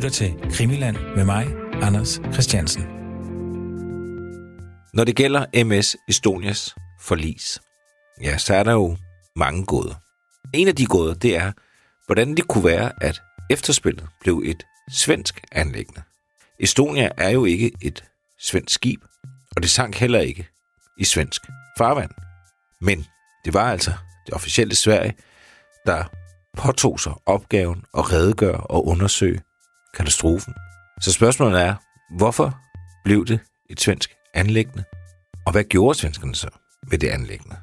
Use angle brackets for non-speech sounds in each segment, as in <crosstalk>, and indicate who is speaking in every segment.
Speaker 1: lytter til Krimiland med mig, Anders Christiansen.
Speaker 2: Når det gælder MS Estonias forlis, ja, så er der jo mange gåder. En af de gåder, det er, hvordan det kunne være, at efterspillet blev et svensk anlæggende. Estonia er jo ikke et svensk skib, og det sank heller ikke i svensk farvand. Men det var altså det officielle Sverige, der påtog sig opgaven at redegøre og undersøge katastrofen. Så spørgsmålet er, hvorfor blev det et svensk anlæggende? Og hvad gjorde svenskerne så ved det anlæggende?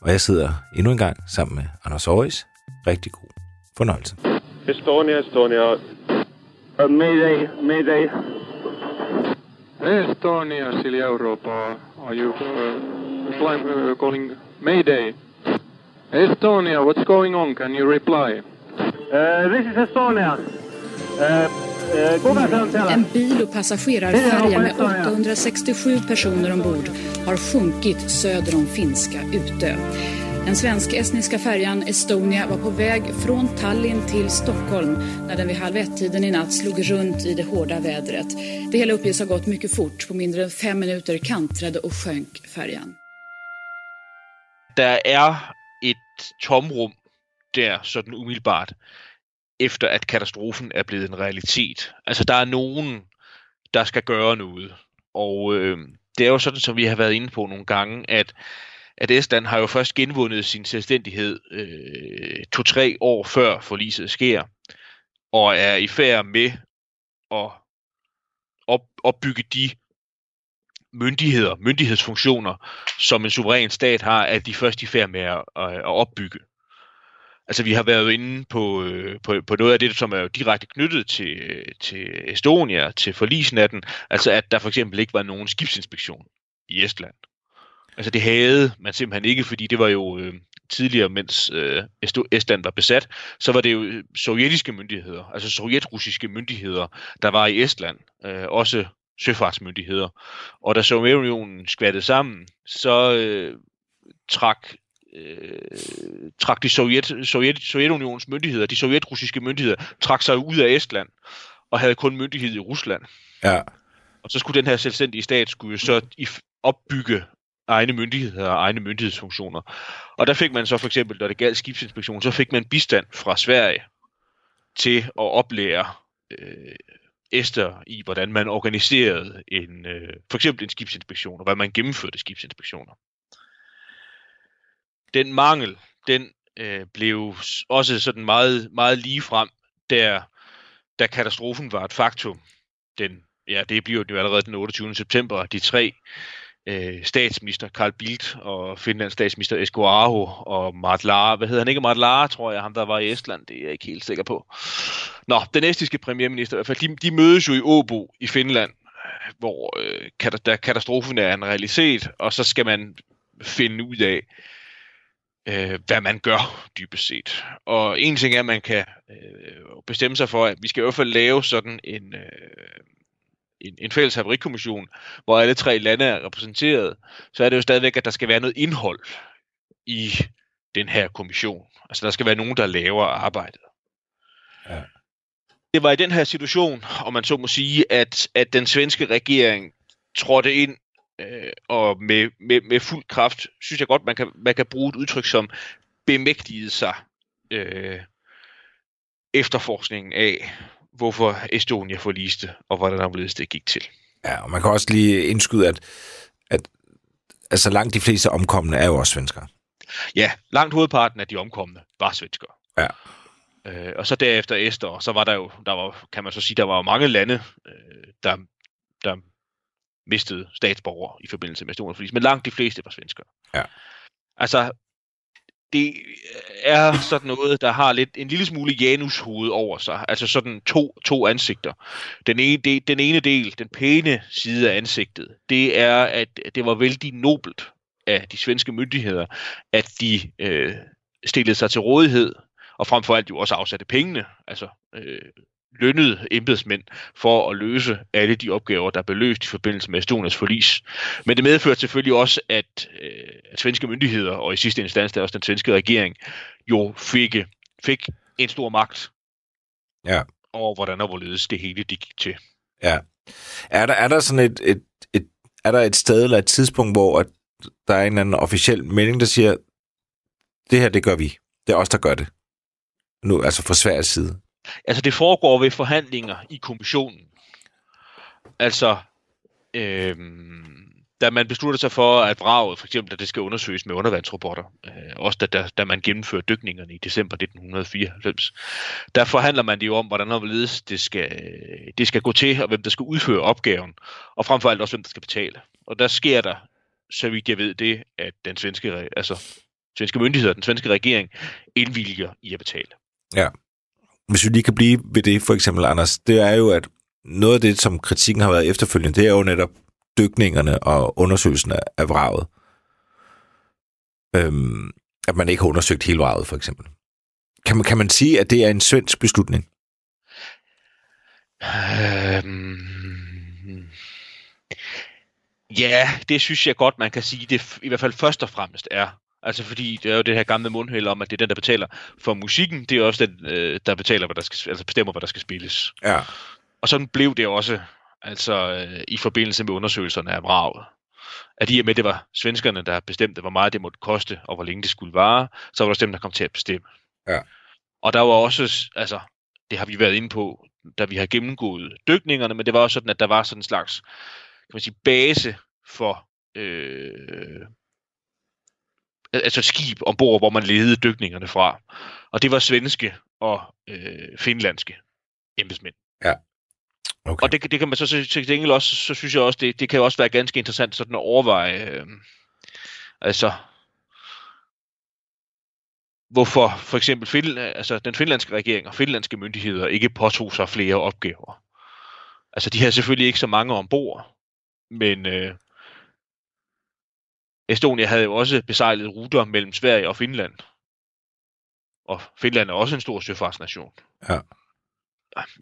Speaker 2: Og jeg sidder endnu en gang sammen med Anders Aarhus. Rigtig god fornøjelse.
Speaker 3: Estonia, Estonia. Uh, mayday, mayday.
Speaker 4: Estonia, Silja Europa. Are you uh, flying, uh, calling Mayday? Estonia, what's going on? Can you reply?
Speaker 3: Uh, this is Estonia.
Speaker 5: En bil och passagerarfärja med 867 personer ombord har sjunkit söder om finska Utö. Den svensk-estniska färjan Estonia var på väg från Tallinn till Stockholm när den vid halv ett-tiden i natt slog runt i det hårda vädret. Det hela uppges ha gått mycket fort. På mindre än fem minuter kantrade och sjönk färjan.
Speaker 6: Der er et tomrum der, sådan umiddelbart, efter at katastrofen er blevet en realitet. Altså, der er nogen, der skal gøre noget. Og øh, det er jo sådan, som vi har været inde på nogle gange, at at Estland har jo først genvundet sin selvstændighed øh, to-tre år før forliset sker, og er i færd med at op, opbygge de myndigheder, myndighedsfunktioner, som en suveræn stat har, at de først i færd med at, øh, at opbygge. Altså vi har været inde på, øh, på, på noget af det, som er direkte knyttet til, til Estonia, til forlisnatten, altså at der for eksempel ikke var nogen skibsinspektion i Estland. Altså det havde man simpelthen ikke, fordi det var jo øh, tidligere, mens øh, Estland var besat, så var det jo øh, sovjetiske myndigheder, altså sovjetrussiske myndigheder, der var i Estland, øh, også søfartsmyndigheder. Og da Sovjetunionen skvattede sammen, så øh, trak øh, trak de Sovjet, Sovjet, Sovjetunions myndigheder, de sovjetrussiske myndigheder, trak sig ud af Estland og havde kun myndighed i Rusland.
Speaker 2: Ja.
Speaker 6: Og så skulle den her selvstændige stat skulle så opbygge egne myndigheder og egne myndighedsfunktioner. Og der fik man så for eksempel, når det galt skibsinspektion, så fik man bistand fra Sverige til at oplære øh, Ester i, hvordan man organiserede en, øh, for eksempel en skibsinspektion, og hvordan man gennemførte skibsinspektioner. Den mangel, den øh, blev også sådan meget, meget lige frem, der, da katastrofen var et faktum. Den, ja, det bliver jo allerede den 28. september. De tre øh, statsminister Carl Bildt og Finlands statsminister Esko Aho og Mart Lara. Hvad hedder han ikke? Mart Lara, tror jeg, ham der var i Estland. Det er jeg ikke helt sikker på. Nå, den estiske premierminister, i hvert fald, de, de mødes jo i Åbo i Finland, hvor øh, der katastrofen er en realitet, og så skal man finde ud af, øh, hvad man gør dybest set. Og en ting er, at man kan øh, bestemme sig for, at vi skal i hvert fald lave sådan en, øh, en, en fælles haverikommission, hvor alle tre lande er repræsenteret, så er det jo stadigvæk, at der skal være noget indhold i den her kommission. Altså der skal være nogen, der laver arbejdet. Ja. Det var i den her situation, og man så må sige, at, at den svenske regering trådte ind øh, og med, med, med fuld kraft, synes jeg godt, man kan, man kan bruge et udtryk som bemægtigede sig øh, efterforskningen af, hvorfor Estonia forliste, og hvordan der det gik til.
Speaker 2: Ja, og man kan også lige indskyde, at, at altså langt de fleste omkomne er jo også svenskere.
Speaker 6: Ja, langt hovedparten af de omkomne var svenskere.
Speaker 2: Ja.
Speaker 6: Øh, og så derefter Ester, så var der jo, der var, kan man så sige, der var mange lande, øh, der, der mistede statsborger i forbindelse med forlis, men langt de fleste var svenskere.
Speaker 2: Ja.
Speaker 6: Altså, det er sådan noget, der har lidt en lille smule Janus hoved over sig. Altså sådan to, to ansigter. Den ene, det, den ene del, den pæne side af ansigtet, det er, at det var vældig nobelt af de svenske myndigheder, at de øh, stillede sig til rådighed, og frem for alt jo også afsatte pengene, altså øh, lønnede embedsmænd for at løse alle de opgaver, der blev løst i forbindelse med Estonias forlis. Men det medførte selvfølgelig også, at, øh, at svenske myndigheder, og i sidste instans også den svenske regering, jo fik, fik en stor magt.
Speaker 2: Ja.
Speaker 6: over, hvordan og hvorledes det hele det gik til.
Speaker 2: Ja. Er der, er der sådan et, et, et, er der et sted eller et tidspunkt, hvor at der er en eller anden officiel melding, der siger, det her, det gør vi. Det er os, der gør det. Nu, altså fra Sveriges side.
Speaker 6: Altså det foregår ved forhandlinger i kommissionen. Altså, øhm, da man beslutter sig for, at vraget, for eksempel, at det skal undersøges med undervandsrobotter, øh, også da, da, da man gennemfører dykningerne i december 1994, der forhandler man det jo om, hvordan og hvorledes det skal, det skal gå til, og hvem der skal udføre opgaven, og frem for alt også, hvem der skal betale. Og der sker der, så vidt jeg ved det, at den svenske, altså, svenske myndigheder, den svenske regering, indvilger i at betale.
Speaker 2: Ja. Hvis vi lige kan blive ved det, for eksempel, Anders, det er jo, at noget af det, som kritikken har været efterfølgende, det er jo netop dykningerne og undersøgelsen af, vraget. Øhm, at man ikke har undersøgt hele vraget, for eksempel. Kan man, kan man sige, at det er en svensk beslutning?
Speaker 6: Øhm, ja, det synes jeg godt, man kan sige, det i hvert fald først og fremmest er. Altså fordi det er jo det her gamle mundhæld om, at det er den, der betaler for musikken. Det er også den, øh, der betaler, hvad der skal, altså bestemmer, hvad der skal spilles.
Speaker 2: Ja.
Speaker 6: Og sådan blev det også altså øh, i forbindelse med undersøgelserne af vraget. At i og med, det var svenskerne, der bestemte, hvor meget det måtte koste, og hvor længe det skulle vare, så var der også dem, der kom til at bestemme.
Speaker 2: Ja.
Speaker 6: Og der var også, altså, det har vi været inde på, da vi har gennemgået dykningerne, men det var også sådan, at der var sådan en slags, kan man sige, base for, øh, altså skib ombord, hvor man ledede dykningerne fra. Og det var svenske og øh, finlandske embedsmænd.
Speaker 2: Ja. Okay.
Speaker 6: Og det, det kan man så til gengæld også, så synes jeg også, det, det kan også være ganske interessant sådan at overveje, øh, altså, hvorfor for eksempel Find, altså, den finlandske regering og finlandske myndigheder ikke påtog sig flere opgaver. Altså, de havde selvfølgelig ikke så mange ombord, men øh, Estonia havde jo også besejlet ruter mellem Sverige og Finland. Og Finland er også en stor søfartsnation.
Speaker 2: Ja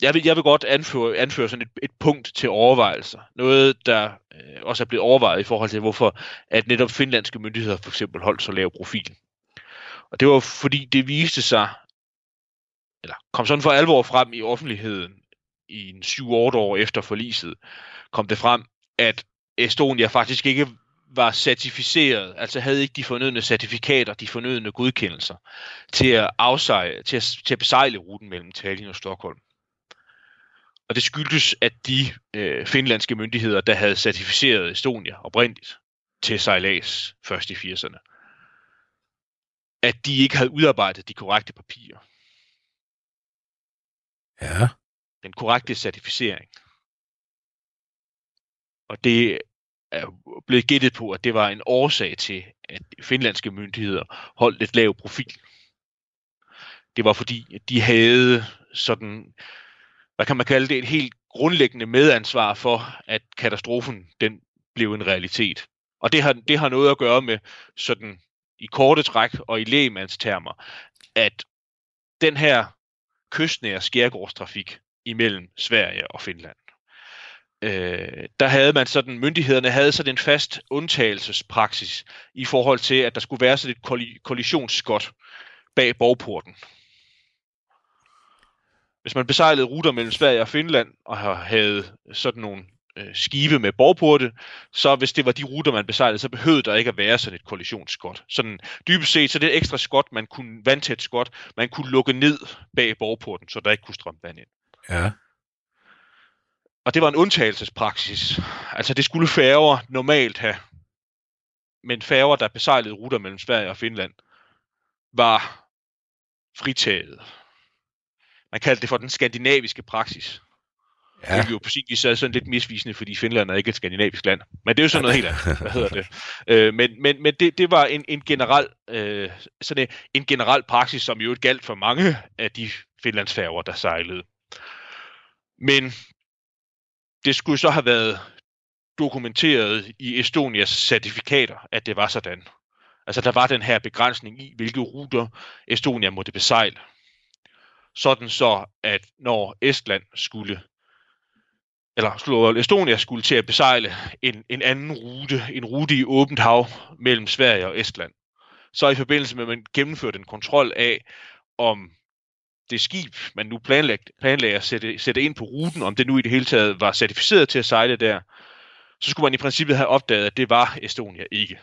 Speaker 6: jeg vil, jeg vil godt anføre, anføre sådan et, et punkt til overvejelser. Noget, der øh, også er blevet overvejet i forhold til, hvorfor at netop finlandske myndigheder for eksempel holdt så lav profil. Og det var fordi, det viste sig, eller kom sådan for alvor frem i offentligheden i en 7-8 år efter forliset, kom det frem, at Estonia faktisk ikke var certificeret, altså havde ikke de fornødne certifikater, de fornødne godkendelser til at afsejle, til at, til at besejle ruten mellem Tallinn og Stockholm. Og det skyldtes, at de øh, finlandske myndigheder, der havde certificeret Estonia oprindeligt til sejlads først i 80'erne, at de ikke havde udarbejdet de korrekte papirer.
Speaker 2: Ja.
Speaker 6: Den korrekte certificering. Og det er blevet gættet på, at det var en årsag til, at finlandske myndigheder holdt et lav profil. Det var fordi, at de havde sådan hvad kan man kalde det, et helt grundlæggende medansvar for, at katastrofen den blev en realitet. Og det har, det har noget at gøre med sådan i korte træk og i lægemandstermer, at den her kystnære skærgårdstrafik imellem Sverige og Finland, øh, der havde man sådan, myndighederne havde sådan en fast undtagelsespraksis i forhold til, at der skulle være sådan et kollisionsskot bag borgporten hvis man besejlede ruter mellem Sverige og Finland, og havde sådan nogle øh, skive med borgporte, så hvis det var de ruter, man besejlede, så behøvede der ikke at være sådan et kollisionsskot. Sådan dybest set, så det er et ekstra skot, man kunne, vandtæt skot, man kunne lukke ned bag borgporten, så der ikke kunne strømme vand ind.
Speaker 2: Ja.
Speaker 6: Og det var en undtagelsespraksis. Altså det skulle færger normalt have. Men færger, der besejlede ruter mellem Sverige og Finland, var fritaget man kaldte det for den skandinaviske praksis. Ja. Det er jo på sin vis sådan lidt misvisende, fordi Finland er ikke et skandinavisk land. Men det er jo sådan noget helt andet. Hvad hedder det? <laughs> Øh, men men, men det, det var en, en generel øh, sådan en, en generel praksis, som jo galt for mange af de finlandsfærger, der sejlede. Men det skulle så have været dokumenteret i Estonias certifikater, at det var sådan. Altså der var den her begrænsning i, hvilke ruter Estonia måtte besejle sådan så, at når Estland skulle eller Estonia skulle til at besejle en, en anden rute, en rute i åbent hav mellem Sverige og Estland. Så i forbindelse med, at man gennemførte en kontrol af, om det skib, man nu planlagde, planlagde at sætte, sætte ind på ruten, om det nu i det hele taget var certificeret til at sejle der, så skulle man i princippet have opdaget, at det var Estonia ikke.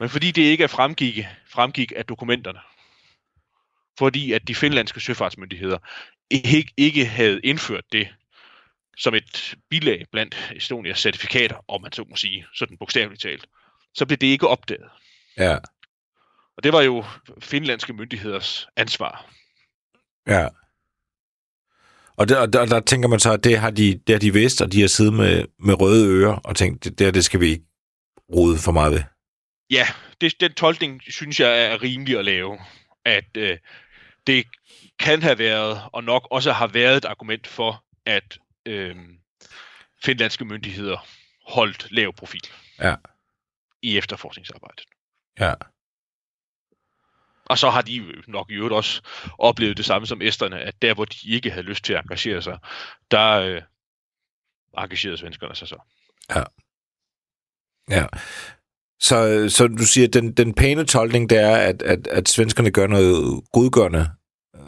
Speaker 6: Men fordi det ikke er fremgik, fremgik af dokumenterne, fordi at de finlandske søfartsmyndigheder ikke, ikke havde indført det som et bilag blandt Estonias certifikater, om man så må sige, sådan bogstaveligt talt, så blev det ikke opdaget.
Speaker 2: Ja.
Speaker 6: Og det var jo finlandske myndigheders ansvar.
Speaker 2: Ja. Og der, og der, der tænker man så, at det har de, det har de vidst, og de har siddet med, med røde ører og tænkt, det der det skal vi ikke rode for meget ved.
Speaker 6: Ja, det, den tolkning synes jeg er rimelig at lave. At øh, det kan have været, og nok også har været et argument for, at øh, finlandske myndigheder holdt lav profil
Speaker 2: Ja.
Speaker 6: i efterforskningsarbejdet.
Speaker 2: Ja.
Speaker 6: Og så har de nok i øvrigt også oplevet det samme som æsterne, at der hvor de ikke havde lyst til at engagere sig, der øh, engagerede svenskerne sig så.
Speaker 2: Ja. Så, så du siger, at den, den pæne tolkning, det er, at, at, at svenskerne gør noget godgørende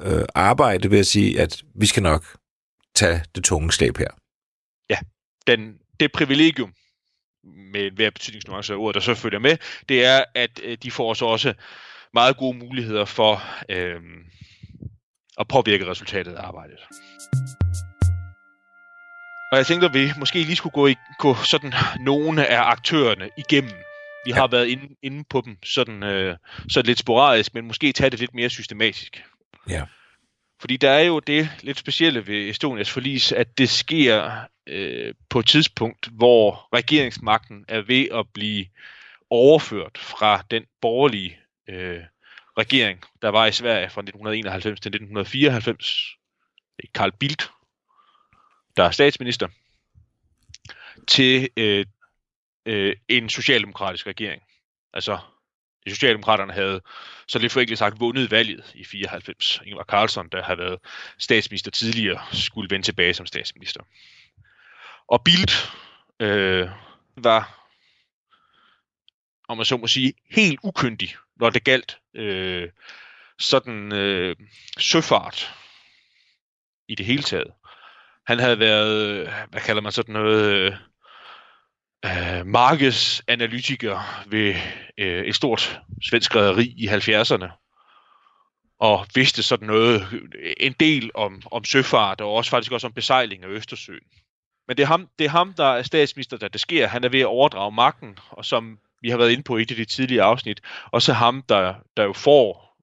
Speaker 2: øh, arbejde ved at sige, at vi skal nok tage det tunge slæb her.
Speaker 6: Den, det privilegium, med hver betydningsnuance af ordet, der så følger med, det er, at øh, de får så også meget gode muligheder for øh, at påvirke resultatet af arbejdet. Og jeg tænkte, at vi måske lige skulle gå, i, gå sådan nogle af aktørerne igennem. Vi har været inde, inde på dem sådan, øh, sådan lidt sporadisk, men måske tage det lidt mere systematisk.
Speaker 2: Ja.
Speaker 6: Fordi der er jo det lidt specielle ved Estonias forlis, at det sker øh, på et tidspunkt, hvor regeringsmagten er ved at blive overført fra den borgerlige øh, regering, der var i Sverige fra 1991 til 1994. Det er Carl Bildt, der er statsminister, til øh, øh, en socialdemokratisk regering. Altså, de Socialdemokraterne havde, så lidt forenklet sagt, vundet valget i 94. Ingvar Carlsson, der havde været statsminister tidligere, skulle vende tilbage som statsminister. Og Bildt øh, var, om man så må sige, helt ukyndig, når det galt øh, sådan øh, søfart i det hele taget. Han havde været, hvad kalder man sådan noget, øh, øh markedsanalytiker ved øh, et stort svensk rederi i 70'erne, og vidste sådan noget, en del om, om søfart, og også faktisk også om besejling af Østersøen. Men det er, ham, det er ham, der er statsminister, der det sker. Han er ved at overdrage magten, og som vi har været inde på i et af de tidlige afsnit, og så ham, der, der jo får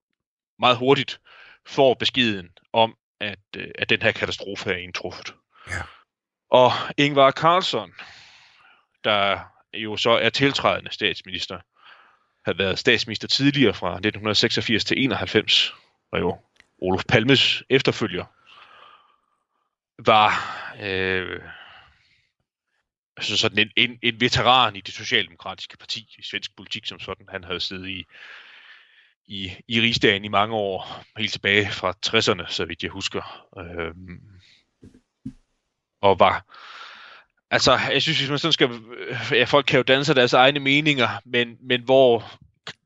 Speaker 6: meget hurtigt får beskeden om, at, øh, at den her katastrofe er indtruffet.
Speaker 2: Ja.
Speaker 6: Og Ingvar Carlsson, der jo så er tiltrædende statsminister, havde været statsminister tidligere fra 1986 til 91, og jo Olof Palmes efterfølger, var øh, altså sådan en, en, en veteran i det socialdemokratiske parti, i svensk politik som sådan. Han havde siddet i, i, i rigsdagen i mange år, helt tilbage fra 60'erne, så vidt jeg husker. Øh, og var Altså, jeg synes, hvis man sådan skal... Ja, folk kan jo danne sig deres egne meninger, men, men hvor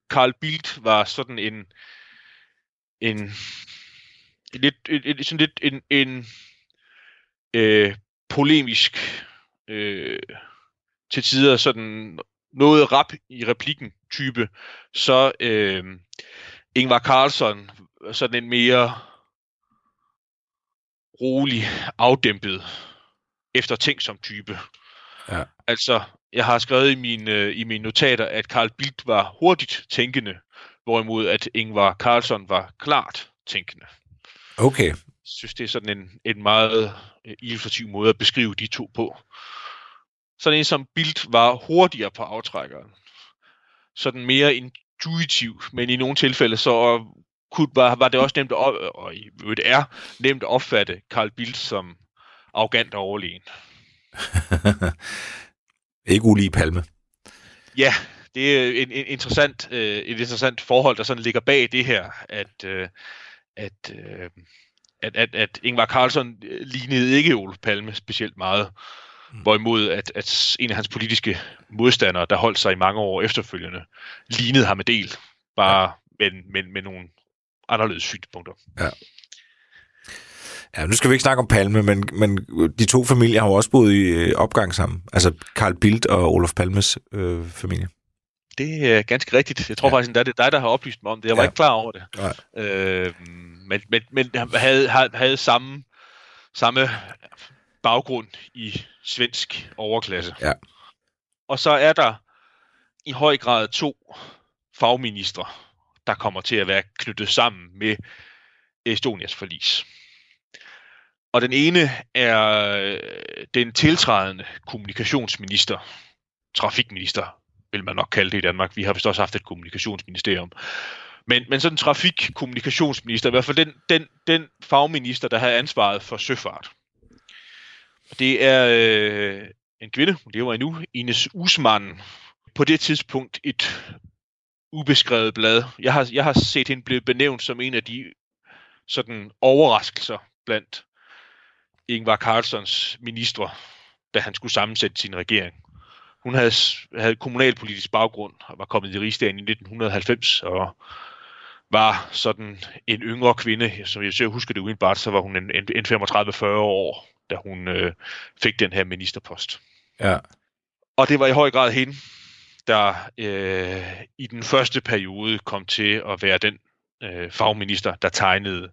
Speaker 6: Carl Bildt var sådan en... En... lidt, en, sådan lidt en, en øh, polemisk øh, til tider sådan noget rap i replikken type, så øh, Ingvar Carlsson sådan en mere rolig, afdæmpet eftertænksom type.
Speaker 2: Ja.
Speaker 6: Altså, jeg har skrevet i mine, i mine notater, at Carl Bildt var hurtigt tænkende, hvorimod at Ingvar Carlsson var klart tænkende.
Speaker 2: Okay.
Speaker 6: Jeg synes, det er sådan en, en meget øh, illustrativ måde at beskrive de to på. Sådan en som Bildt var hurtigere på aftrækkeren. Sådan mere intuitiv, men i nogle tilfælde så kunne, var, var det også nemt at, op- og i øvrigt er nemt at opfatte Carl Bildt som arrogant og overlegen. <laughs>
Speaker 2: Ikke ulige palme.
Speaker 6: Ja, det er en, en interessant, øh, et interessant forhold, der sådan ligger bag det her, at, øh, at, øh, at, at, at Ingvar Carlsson lignede ikke Olof Palme specielt meget. Hvorimod at, at en af hans politiske modstandere, der holdt sig i mange år efterfølgende, lignede ham en del, bare ja. med, med, med nogle anderledes synspunkter.
Speaker 2: Ja. Ja, nu skal vi ikke snakke om Palme, men, men de to familier har jo også boet i øh, opgang sammen. Altså Carl Bildt og Olof Palmes øh, familie.
Speaker 6: Det er ganske rigtigt. Jeg tror ja. faktisk, at det er dig, der har oplyst mig om det. Jeg var ja. ikke klar over det.
Speaker 2: Nej.
Speaker 6: Øh, men, men, men havde, havde samme, samme baggrund i svensk overklasse.
Speaker 2: Ja.
Speaker 6: Og så er der i høj grad to fagministre, der kommer til at være knyttet sammen med Estonias forlis. Og den ene er øh, den tiltrædende kommunikationsminister, trafikminister, vil man nok kalde det i Danmark. Vi har vist også haft et kommunikationsministerium. Men, men sådan en trafikkommunikationsminister, i hvert fald den, den, den fagminister, der har ansvaret for søfart. Det er øh, en kvinde, hun lever endnu, Ines Usman. På det tidspunkt et ubeskrevet blad. Jeg har, jeg har set hende blive benævnt som en af de sådan overraskelser blandt Ingvar Carlsons ministre, da han skulle sammensætte sin regering. Hun havde, havde kommunalpolitisk baggrund og var kommet i rigsdagen i 1990 og var sådan en yngre kvinde, som jeg ser, husker det udenbart, så var hun en, en 35-40 år, da hun øh, fik den her ministerpost.
Speaker 2: Ja.
Speaker 6: Og det var i høj grad hende, der øh, i den første periode kom til at være den øh, fagminister, der tegnede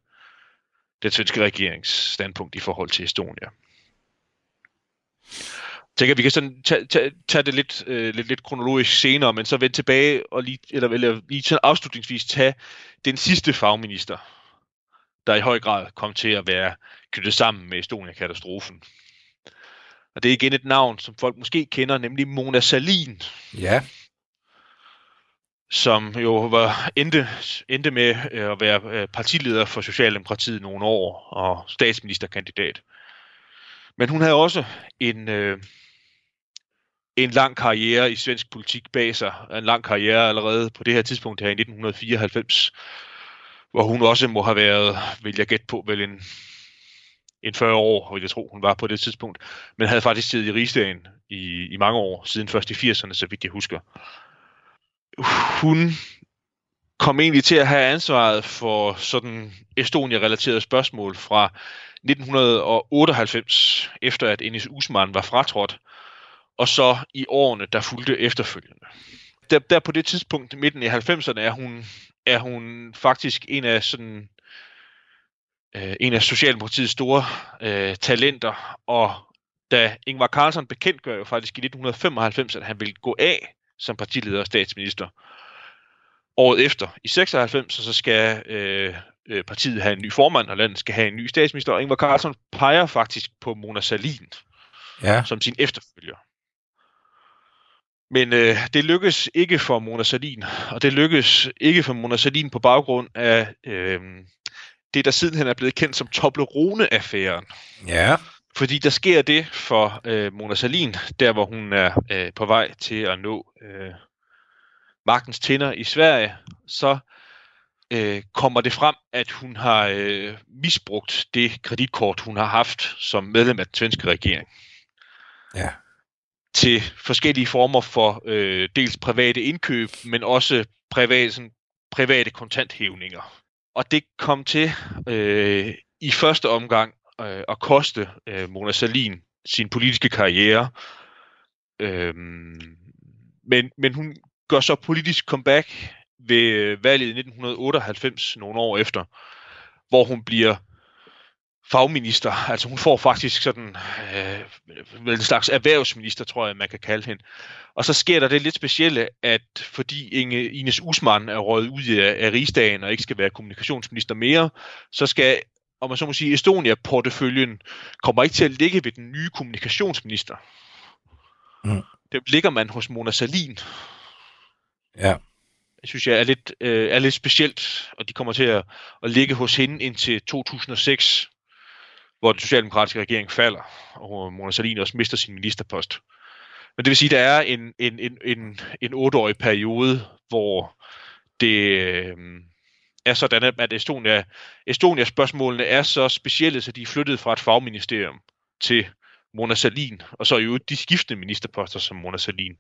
Speaker 6: den svenske regerings standpunkt i forhold til Estonia. Jeg tænker, at vi kan sådan tage, tage, tage det lidt, øh, lidt, lidt kronologisk senere, men så vende tilbage og lige, eller, eller lige til afslutningsvis tage den sidste fagminister, der i høj grad kom til at være knyttet sammen med Estonia-katastrofen. Og det er igen et navn, som folk måske kender, nemlig Mona Salin.
Speaker 2: Ja
Speaker 6: som jo var endte, endte med øh, at være øh, partileder for Socialdemokratiet nogle år og statsministerkandidat. Men hun havde også en, øh, en lang karriere i svensk politik bag sig. En lang karriere allerede på det her tidspunkt her i 1994, hvor hun også må have været, vil jeg gætte på, vel en, end 40 år, vil jeg tro, hun var på det tidspunkt. Men havde faktisk siddet i rigsdagen i, i mange år, siden først i 80'erne, så vidt jeg husker hun kom egentlig til at have ansvaret for sådan Estonia-relaterede spørgsmål fra 1998, efter at Enes Usman var fratrådt, og så i årene, der fulgte efterfølgende. Der, der på det tidspunkt, midten i 90'erne, er hun, er hun faktisk en af sådan øh, en af Socialdemokratiets store øh, talenter, og da Ingvar Carlsson bekendtgør jo faktisk i 1995, at han ville gå af som partileder og statsminister. Året efter, i 96, så skal øh, øh, partiet have en ny formand, og landet skal have en ny statsminister, og Ingvar Carlsson peger faktisk på Mona Salin
Speaker 2: ja.
Speaker 6: som sin efterfølger. Men øh, det lykkes ikke for Mona Salin, og det lykkes ikke for Mona Salin på baggrund af øh, det, der sidenhen er blevet kendt som Toblerone-affæren.
Speaker 2: Ja.
Speaker 6: Fordi der sker det for øh, Mona Salin, der hvor hun er øh, på vej til at nå øh, magtens tænder i Sverige, så øh, kommer det frem, at hun har øh, misbrugt det kreditkort, hun har haft som medlem af den svenske regering.
Speaker 2: Ja.
Speaker 6: Til forskellige former for øh, dels private indkøb, men også private, sådan, private kontanthævninger. Og det kom til øh, i første omgang øh, at koste øh, Mona Salin sin politiske karriere. Øh, men, men hun gør så politisk comeback ved valget i 1998, nogle år efter, hvor hun bliver fagminister. Altså hun får faktisk sådan øh, en slags erhvervsminister, tror jeg, man kan kalde hende. Og så sker der det lidt specielle, at fordi Inge, Ines Usman er røget ud af, af rigsdagen og ikke skal være kommunikationsminister mere, så skal om man så må sige, Estonia-porteføljen kommer ikke til at ligge ved den nye kommunikationsminister. Mm. Det ligger man hos Mona Salin.
Speaker 2: Ja.
Speaker 6: Jeg synes, jeg er lidt, øh, er lidt specielt, og de kommer til at, at ligge hos hende indtil 2006, hvor den socialdemokratiske regering falder, og Mona Salin også mister sin ministerpost. Men det vil sige, at der er en, en, en, en, en otteårig periode, hvor det, øh, er sådan, at Estonia, Estonia-spørgsmålene er så specielle, så de er flyttet fra et fagministerium til Mona Salin, og så er jo de skiftende ministerposter, som Mona Salin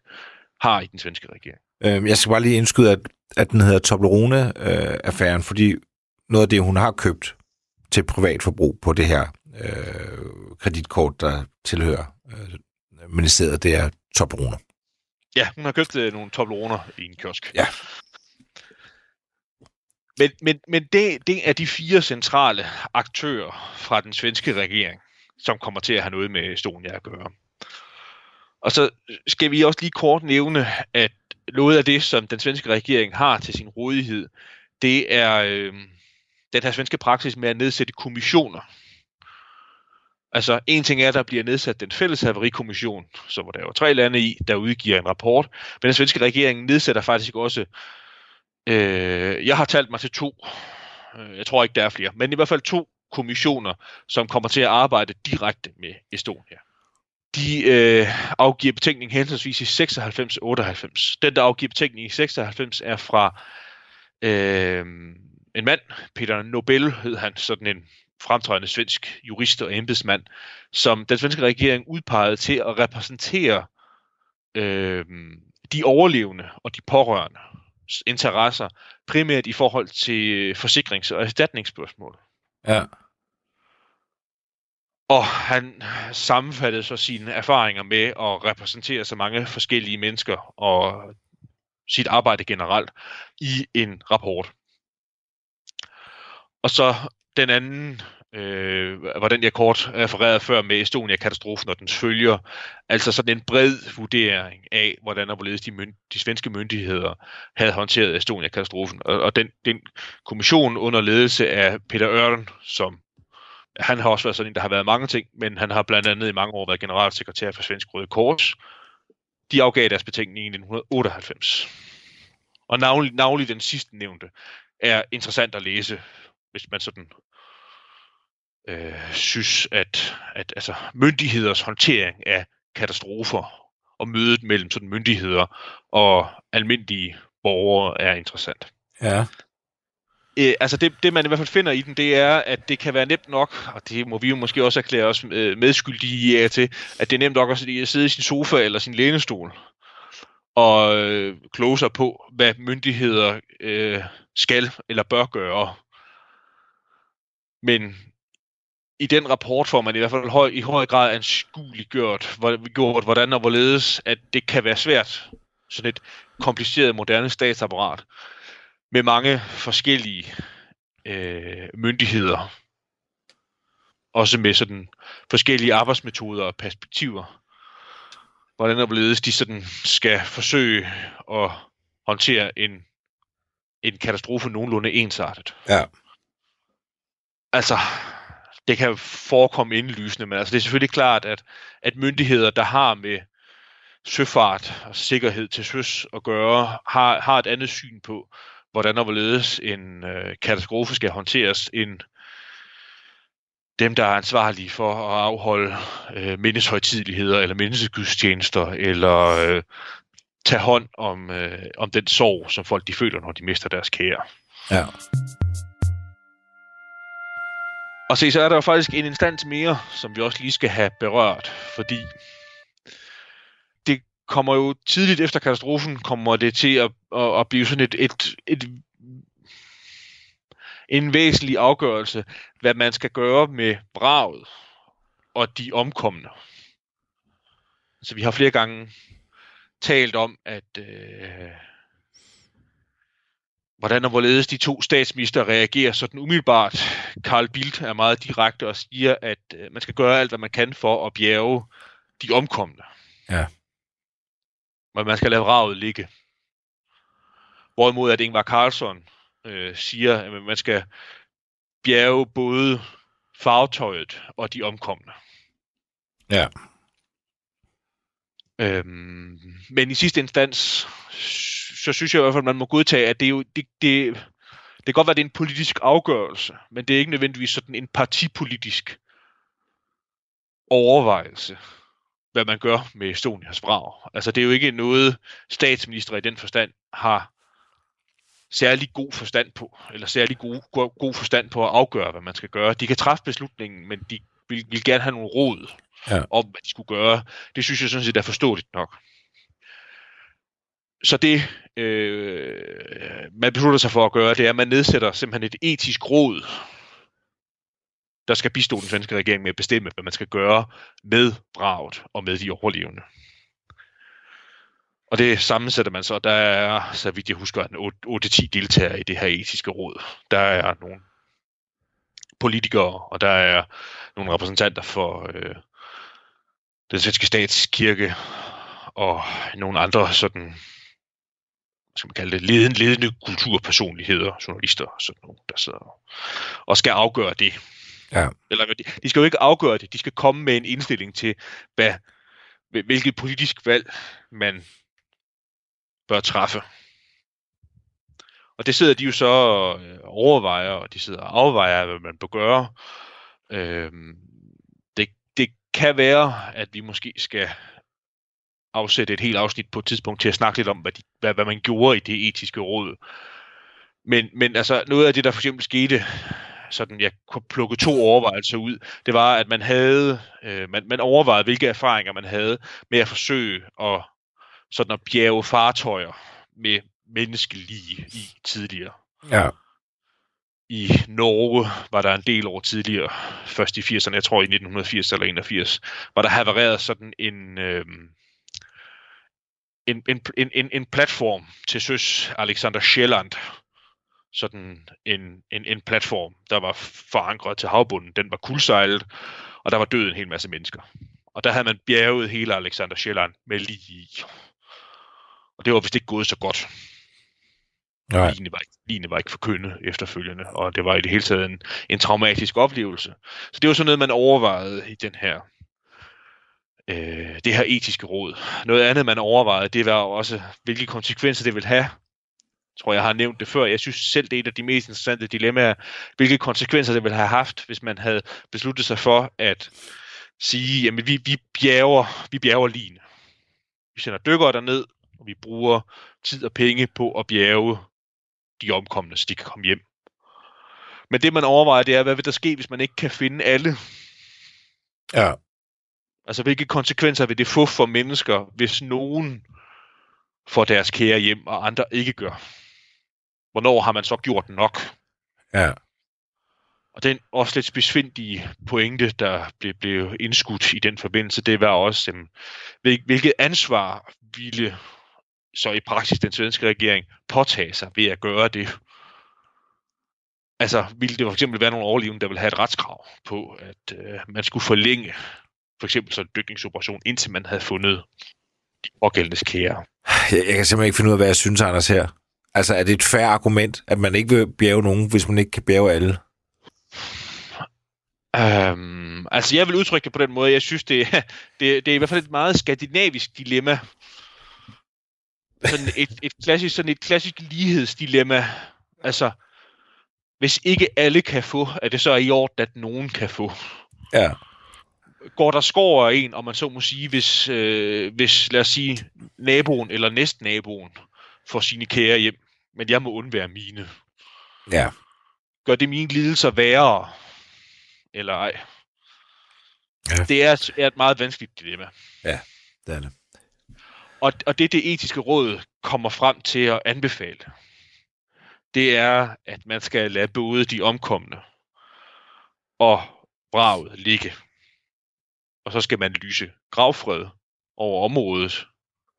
Speaker 6: har i den svenske regering.
Speaker 2: Øhm, jeg skal bare lige indskyde, at, at den hedder Toblerone-affæren, øh, fordi noget af det, hun har købt til privat forbrug på det her øh, kreditkort, der tilhører øh, ministeriet, det er Toblerone.
Speaker 6: Ja, hun har købt øh, nogle Toblerone i en kiosk.
Speaker 2: Ja.
Speaker 6: Men, men, men det, det er de fire centrale aktører fra den svenske regering, som kommer til at have noget med Estonia at gøre. Og så skal vi også lige kort nævne, at noget af det, som den svenske regering har til sin rådighed, det er øh, den her svenske praksis med at nedsætte kommissioner. Altså, en ting er, at der bliver nedsat den fælles haverikommission, som der er jo tre lande i, der udgiver en rapport. Men den svenske regering nedsætter faktisk også, øh, jeg har talt mig til to, øh, jeg tror ikke, der er flere, men i hvert fald to kommissioner, som kommer til at arbejde direkte med Estonia. De øh, afgiver betænkning henholdsvis i 96 og 98. Den, der afgiver betænkning i 96, er fra øh, en mand, Peter Nobel hed han, sådan en fremtrædende svensk jurist og embedsmand, som den svenske regering udpegede til at repræsentere øh, de overlevende og de pårørende interesser, primært i forhold til forsikrings- og erstatningsspørgsmål.
Speaker 2: Ja.
Speaker 6: Og han sammenfattede så sine erfaringer med at repræsentere så mange forskellige mennesker og sit arbejde generelt i en rapport. Og så den anden, øh, var den jeg kort refererede før med Estonia-katastrofen og dens følger. Altså sådan en bred vurdering af, hvordan og hvorledes de, mynd- de svenske myndigheder havde håndteret Estonia-katastrofen. Og, og den, den kommission under ledelse af Peter Ørn, som han har også været sådan en, der har været mange ting, men han har blandt andet i mange år været generalsekretær for Svensk Røde Kors. De afgav deres betænkning i 1998. Og navnlig, navnlig den sidste nævnte er interessant at læse, hvis man sådan øh, synes, at, at altså, myndigheders håndtering af katastrofer og mødet mellem sådan myndigheder og almindelige borgere er interessant.
Speaker 2: Ja.
Speaker 6: Øh, altså det, det, man i hvert fald finder i den, det er, at det kan være nemt nok, og det må vi jo måske også erklære os øh, medskyldige af til, at det er nemt nok også at sidde i sin sofa eller sin lænestol og øh, kloge sig på, hvad myndigheder øh, skal eller bør gøre. Men i den rapport får man i hvert fald høj, i høj grad anskueligt gjort, gjort, hvordan og hvorledes, at det kan være svært, sådan et kompliceret moderne statsapparat, med mange forskellige øh, myndigheder, også med sådan forskellige arbejdsmetoder og perspektiver, hvordan og hvorledes de sådan skal forsøge at håndtere en, en katastrofe nogenlunde ensartet.
Speaker 2: Ja.
Speaker 6: Altså, det kan forekomme indlysende, men altså, det er selvfølgelig klart, at, at myndigheder, der har med søfart og sikkerhed til søs at gøre, har, har et andet syn på, hvordan og hvorledes en øh, katastrofe skal håndteres, end dem, der er ansvarlige for at afholde øh, mindeshøjtidligheder eller mindesgudstjenester, eller øh, tage hånd om, øh, om den sorg, som folk de føler, når de mister deres kære.
Speaker 2: Ja.
Speaker 6: Og se, så er der jo faktisk en instans mere, som vi også lige skal have berørt, fordi det kommer jo tidligt efter katastrofen, kommer det til at, at, at blive sådan et, et, et en væsentlig afgørelse, hvad man skal gøre med braget og de omkomne. Så vi har flere gange talt om, at øh, hvordan og hvorledes de to statsminister reagerer sådan umiddelbart. Karl Bildt er meget direkte og siger, at øh, man skal gøre alt, hvad man kan for at bjerge de omkomne.
Speaker 2: Ja.
Speaker 6: Men man skal lade ravet ligge. Hvorimod at Ingvar Carlsson øh, siger, at man skal bjerge både farvetøjet og de omkomne.
Speaker 2: Ja.
Speaker 6: Øhm, men i sidste instans, så synes jeg i hvert fald, at man må godtage, at det er jo, det, det, det kan godt være, at det er en politisk afgørelse, men det er ikke nødvendigvis sådan en partipolitisk overvejelse, hvad man gør med Estonias brag. Altså det er jo ikke noget, statsminister i den forstand har særlig god forstand på, eller særlig god, god, god forstand på at afgøre, hvad man skal gøre. De kan træffe beslutningen, men de vil, vil gerne have nogle råd
Speaker 2: ja.
Speaker 6: om, hvad de skulle gøre. Det synes jeg sådan set er forståeligt nok. så det, øh, man beslutter sig for at gøre, det er, at man nedsætter simpelthen et etisk råd, der skal bistå den svenske regering med at bestemme, hvad man skal gøre med braget og med de overlevende. Og det sammensætter man så. Der er, så vidt jeg husker, 8-10 deltagere i det her etiske råd. Der er nogle politikere, og der er nogle repræsentanter for øh, den svenske statskirke, og nogle andre sådan, skal man kalde det, ledende, ledende kulturpersonligheder, journalister, sådan nogle, der sidder og skal afgøre det.
Speaker 2: Ja.
Speaker 6: Eller de, de skal jo ikke afgøre det, de skal komme med en indstilling til, hvad, hvilket politisk valg man bør træffe. Og det sidder de jo så og øh, overvejer, og de sidder og afvejer, hvad man bør gøre. Øhm, det, det kan være, at vi måske skal afsætte et helt afsnit på et tidspunkt til at snakke lidt om, hvad, de, hvad, hvad man gjorde i det etiske råd. Men, men altså, noget af det, der for eksempel skete, sådan jeg kunne plukke to overvejelser ud, det var, at man havde, øh, man, man overvejede, hvilke erfaringer man havde med at forsøge at, sådan at bjerge fartøjer med menneskelige i tidligere.
Speaker 2: Ja.
Speaker 6: I Norge var der en del år tidligere, først i 80'erne, jeg tror i 1980 eller 81, var der havereret sådan en, øh, en, en, en, en platform til søs, Alexander Sjælland, sådan en, en, en platform, der var forankret til havbunden. Den var kuldsejlet, og der var død en hel masse mennesker. Og der havde man bjerget hele Alexander Sjælland med lige i. Og det var vist ikke gået så godt.
Speaker 2: Nej.
Speaker 6: Line var, ikke, Line var ikke forkyndet efterfølgende, og det var i det hele taget en, en traumatisk oplevelse. Så det var sådan noget, man overvejede i den her øh, det her etiske råd. Noget andet, man overvejede, det var også, hvilke konsekvenser det vil have. Jeg tror, jeg har nævnt det før. Jeg synes selv, det er et af de mest interessante dilemmaer, hvilke konsekvenser det ville have haft, hvis man havde besluttet sig for at sige, jamen vi, vi bjerger, vi bjerger lin. Vi sender dykkere derned, og vi bruger tid og penge på at bjerge de omkomne, så de kan komme hjem. Men det, man overvejer, det er, hvad vil der ske, hvis man ikke kan finde alle?
Speaker 2: Ja.
Speaker 6: Altså, hvilke konsekvenser vil det få for mennesker, hvis nogen får deres kære hjem, og andre ikke gør? Hvornår har man så gjort nok?
Speaker 2: Ja.
Speaker 6: Og den også lidt besvindige pointe, der blev, blev indskudt i den forbindelse, det var også, um, hvilket ansvar ville så i praksis den svenske regering påtage sig ved at gøre det. Altså, ville det for eksempel være nogle overlevende, der ville have et retskrav på, at øh, man skulle forlænge for eksempel sådan en dykningsoperation, indtil man havde fundet de pågældendes kære.
Speaker 2: Jeg, jeg kan simpelthen ikke finde ud af, hvad jeg synes, Anders, her. Altså, er det et færre argument, at man ikke vil bjerge nogen, hvis man ikke kan bjerge alle?
Speaker 6: Um, altså, jeg vil udtrykke det på den måde. Jeg synes, det, <laughs> det, det er i hvert fald et meget skandinavisk dilemma. Sådan et, et klassisk, sådan et klassisk lighedsdilemma. Altså, hvis ikke alle kan få, er det så i orden, at nogen kan få.
Speaker 2: Ja.
Speaker 6: Går der skår af en, og man så må sige, hvis, øh, hvis lad os sige, naboen eller næstnaboen får sine kære hjem, men jeg må undvære mine.
Speaker 2: Ja.
Speaker 6: Gør det mine lidelser værre? Eller ej?
Speaker 2: Ja.
Speaker 6: Det er, er et meget vanskeligt dilemma.
Speaker 2: Ja, det er det.
Speaker 6: Og, og det, det etiske råd kommer frem til at anbefale, det er, at man skal lade både de omkomne og braget ligge. Og så skal man lyse gravfred over området,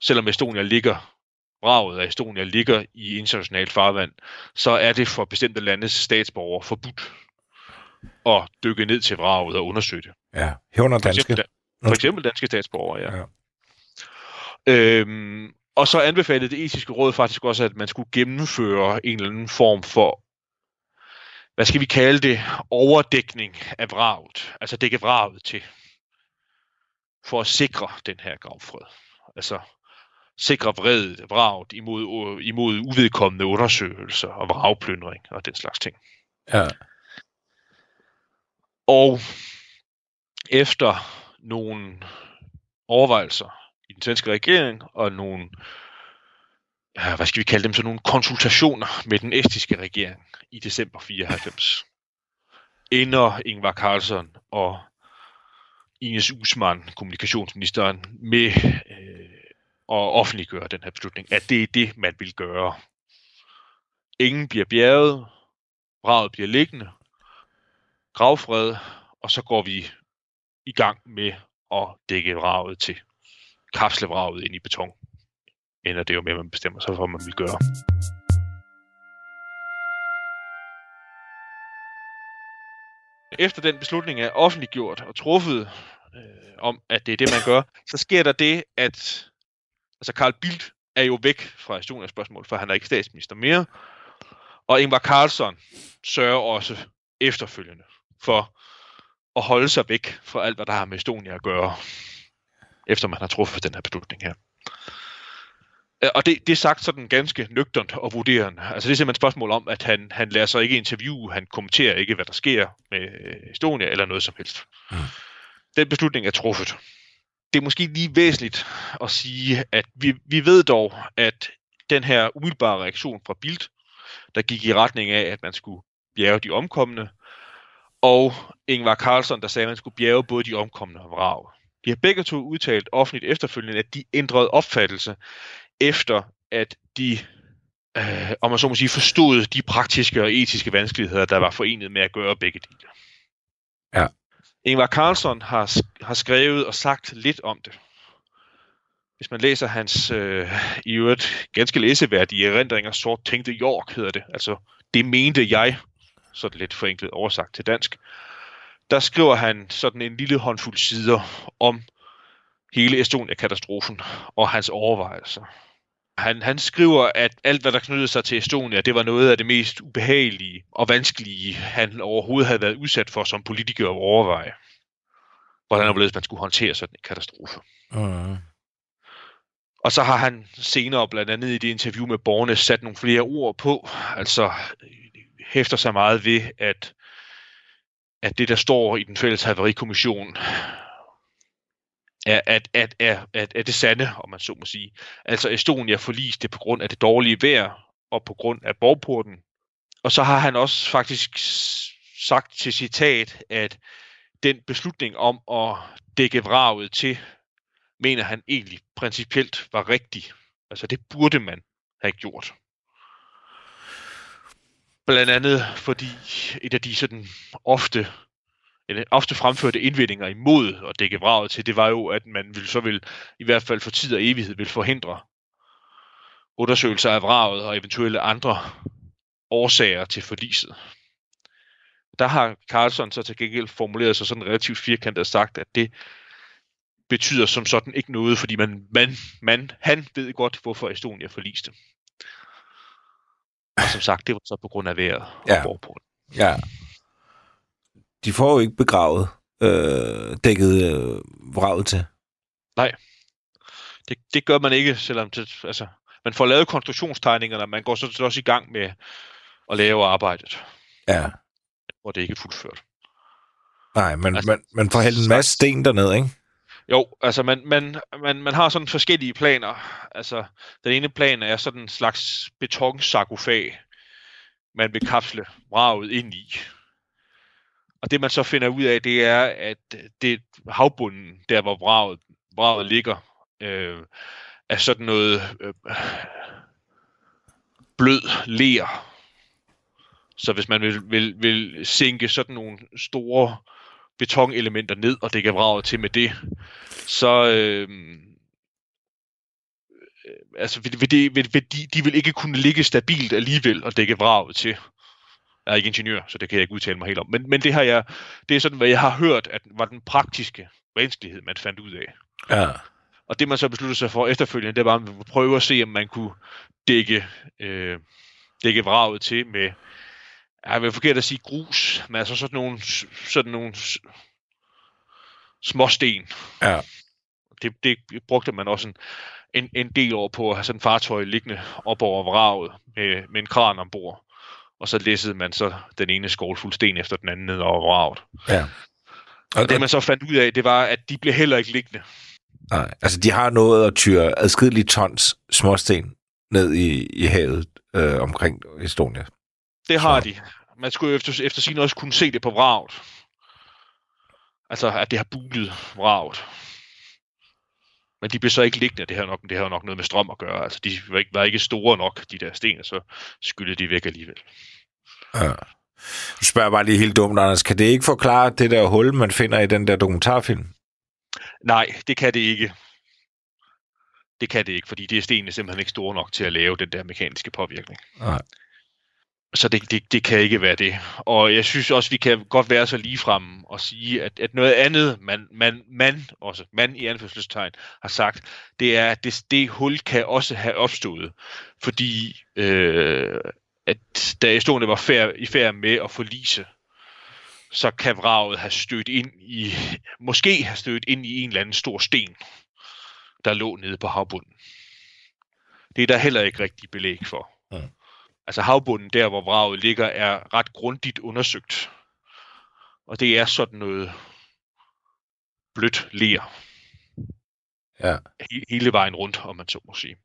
Speaker 6: selvom Estonia ligger, braget af Estonia ligger i internationalt farvand, så er det for bestemte landes statsborgere forbudt at dykke ned til vraget og undersøge det.
Speaker 2: Ja, herunder
Speaker 6: For eksempel,
Speaker 2: danske.
Speaker 6: for eksempel danske statsborgere, ja.
Speaker 2: Ja.
Speaker 6: ja. Øhm, og så anbefalede det etiske råd faktisk også, at man skulle gennemføre en eller anden form for, hvad skal vi kalde det, overdækning af vraget. Altså dække vraget til, for at sikre den her gravfred. Altså sikre vredet vraget imod, imod uvedkommende undersøgelser og vragplyndring og den slags ting.
Speaker 2: Ja.
Speaker 6: Og efter nogle overvejelser i den svenske regering og nogle, ja, hvad skal vi kalde dem, så nogle konsultationer med den estiske regering i december 94, ender Ingvar Carlsson og Ines Usman, kommunikationsministeren, med øh, offentliggøre den her beslutning, at det er det, man vil gøre. Ingen bliver bjerget, braget bliver liggende, gravfred, og så går vi i gang med at dække vraget til. Kapsle vraget ind i beton. Ender det jo med, at man bestemmer sig for, hvad man vil gøre. Efter den beslutning er offentliggjort og truffet øh, om, at det er det, man gør, så sker der det, at altså Carl Bildt er jo væk fra Estonias spørgsmål, for han er ikke statsminister mere. Og Ingvar Carlsson sørger også efterfølgende for at holde sig væk fra alt, hvad der har med Estonia at gøre, efter man har truffet den her beslutning her. Øh, og det, det er sagt sådan ganske nøgternt og vurderende. Altså det er simpelthen et spørgsmål om, at han, han lader sig ikke interviewe, han kommenterer ikke, hvad der sker med øh, Estonia eller noget som helst. Mm. Den beslutning er truffet. Det er måske lige væsentligt at sige, at vi, vi ved dog, at den her umiddelbare reaktion fra Bildt, der gik i retning af, at man skulle bjerge de omkomne, og Ingvar Carlsson, der sagde, at man skulle bjerge både de omkomne og vrag. De har begge to udtalt offentligt efterfølgende, at de ændrede opfattelse efter, at de øh, om man så må sige, forstod de praktiske og etiske vanskeligheder, der var forenet med at gøre begge dele.
Speaker 2: Ja.
Speaker 6: Ingvar Carlsson har, har skrevet og sagt lidt om det. Hvis man læser hans øh, i øvrigt ganske læseværdige erindringer, sort tænkte York hedder det, altså det mente jeg, sådan lidt forenklet oversagt til dansk, der skriver han sådan en lille håndfuld sider om hele Estonia-katastrofen og hans overvejelser. Han, han skriver, at alt, hvad der knyttede sig til Estonia, det var noget af det mest ubehagelige og vanskelige, han overhovedet havde været udsat for som politiker at overveje. Hvordan hvorledes man skulle håndtere sådan en katastrofe. Uh-huh. Og så har han senere, blandt andet i det interview med borgerne, sat nogle flere ord på. Altså hæfter sig meget ved, at, at det, der står i den fælles haverikommission, er, at, at, at, at, at det sande, om man så må sige. Altså Estonia forliste på grund af det dårlige vejr og på grund af borgporten. Og så har han også faktisk sagt til citat, at den beslutning om at dække vraget til, mener han egentlig principielt var rigtig. Altså det burde man have gjort. Blandt andet fordi et af de sådan ofte ofte fremførte indvendinger imod at dække vraget til, det var jo, at man ville, så vil i hvert fald for tid og evighed vil forhindre undersøgelser af vraget og eventuelle andre årsager til forliset. Der har Carlson så til gengæld formuleret sig sådan relativt firkantet og sagt, at det betyder som sådan ikke noget, fordi man, man, man, han ved godt, hvorfor Estonia forliste. Og som sagt, det var så på grund af vejret
Speaker 2: ja.
Speaker 6: og på
Speaker 2: Ja, de får jo ikke begravet, øh, dækket øh, vraget til.
Speaker 6: Nej, det, det gør man ikke, selvom det, altså, man får lavet konstruktionstegningerne, man går så også i gang med at lave arbejdet.
Speaker 2: Ja.
Speaker 6: Hvor det ikke er fuldført.
Speaker 2: Nej, men altså, man, man får hældt en masse sten derned, ikke?
Speaker 6: Jo, altså man, man, man, man har sådan forskellige planer. Altså, den ene plan er sådan en slags betonsarkofag, man vil kapsle vraget ind i. Og det man så finder ud af, det er, at øh, det havbunden, der hvor vraget, vraget ligger, øh, er sådan noget øh, blød ler. Så hvis man vil, vil, vil sænke sådan nogle store betonelementer ned og dække vraget til med det, så øh, øh, altså vil, vil, det, vil, vil de, de vil ikke kunne ligge stabilt alligevel og dække vraget til. Jeg er ikke ingeniør, så det kan jeg ikke udtale mig helt om. Men, men det, har jeg, det er sådan, hvad jeg har hørt, at var den praktiske vanskelighed, man fandt ud af.
Speaker 2: Ja.
Speaker 6: Og det, man så besluttede sig for efterfølgende, det var, at man prøve at se, om man kunne dække, øh, dække vraget til med, jeg vil forkert at sige grus, men altså sådan nogle, sådan nogle småsten.
Speaker 2: Ja.
Speaker 6: Det, det brugte man også en, en, en del over på at have sådan en fartøj liggende op over vraget med, med en kran ombord og så læssede man så den ene skålfuld sten efter den anden ned over vraget.
Speaker 2: Ja.
Speaker 6: Og, og det, man så fandt ud af, det var, at de blev heller ikke liggende.
Speaker 2: Nej, altså de har noget at tyre adskillige tons småsten ned i, i havet øh, omkring Estonia.
Speaker 6: Det har så. de. Man skulle jo efter, efter sin også kunne se det på vraget. Altså, at det har bulet vraget. Men de blev så ikke liggende, det har nok, det har nok noget med strøm at gøre. Altså, de var ikke, var ikke store nok, de der sten, så skyllede de væk alligevel.
Speaker 2: Ja. Du spørger bare lige helt dumt, Anders. Kan det ikke forklare det der hul, man finder i den der dokumentarfilm?
Speaker 6: Nej, det kan det ikke. Det kan det ikke, fordi det er stenene simpelthen ikke store nok til at lave den der mekaniske påvirkning.
Speaker 2: Nej.
Speaker 6: Så det, det, det kan ikke være det. Og jeg synes også, vi kan godt være så lige og sige, at, at noget andet, man, man, man, også man i anførselstegn, har sagt, det er, at det, det hul kan også have opstået, fordi øh, at da Estonia var fær, i færd med at forlise, så kan vraget have stødt ind i, måske have stødt ind i en eller anden stor sten, der lå nede på havbunden. Det er der heller ikke rigtig belæg for. Ja. Altså havbunden, der hvor vraget ligger, er ret grundigt undersøgt. Og det er sådan noget blødt ler.
Speaker 2: Ja.
Speaker 6: Hele vejen rundt, om man så må sige.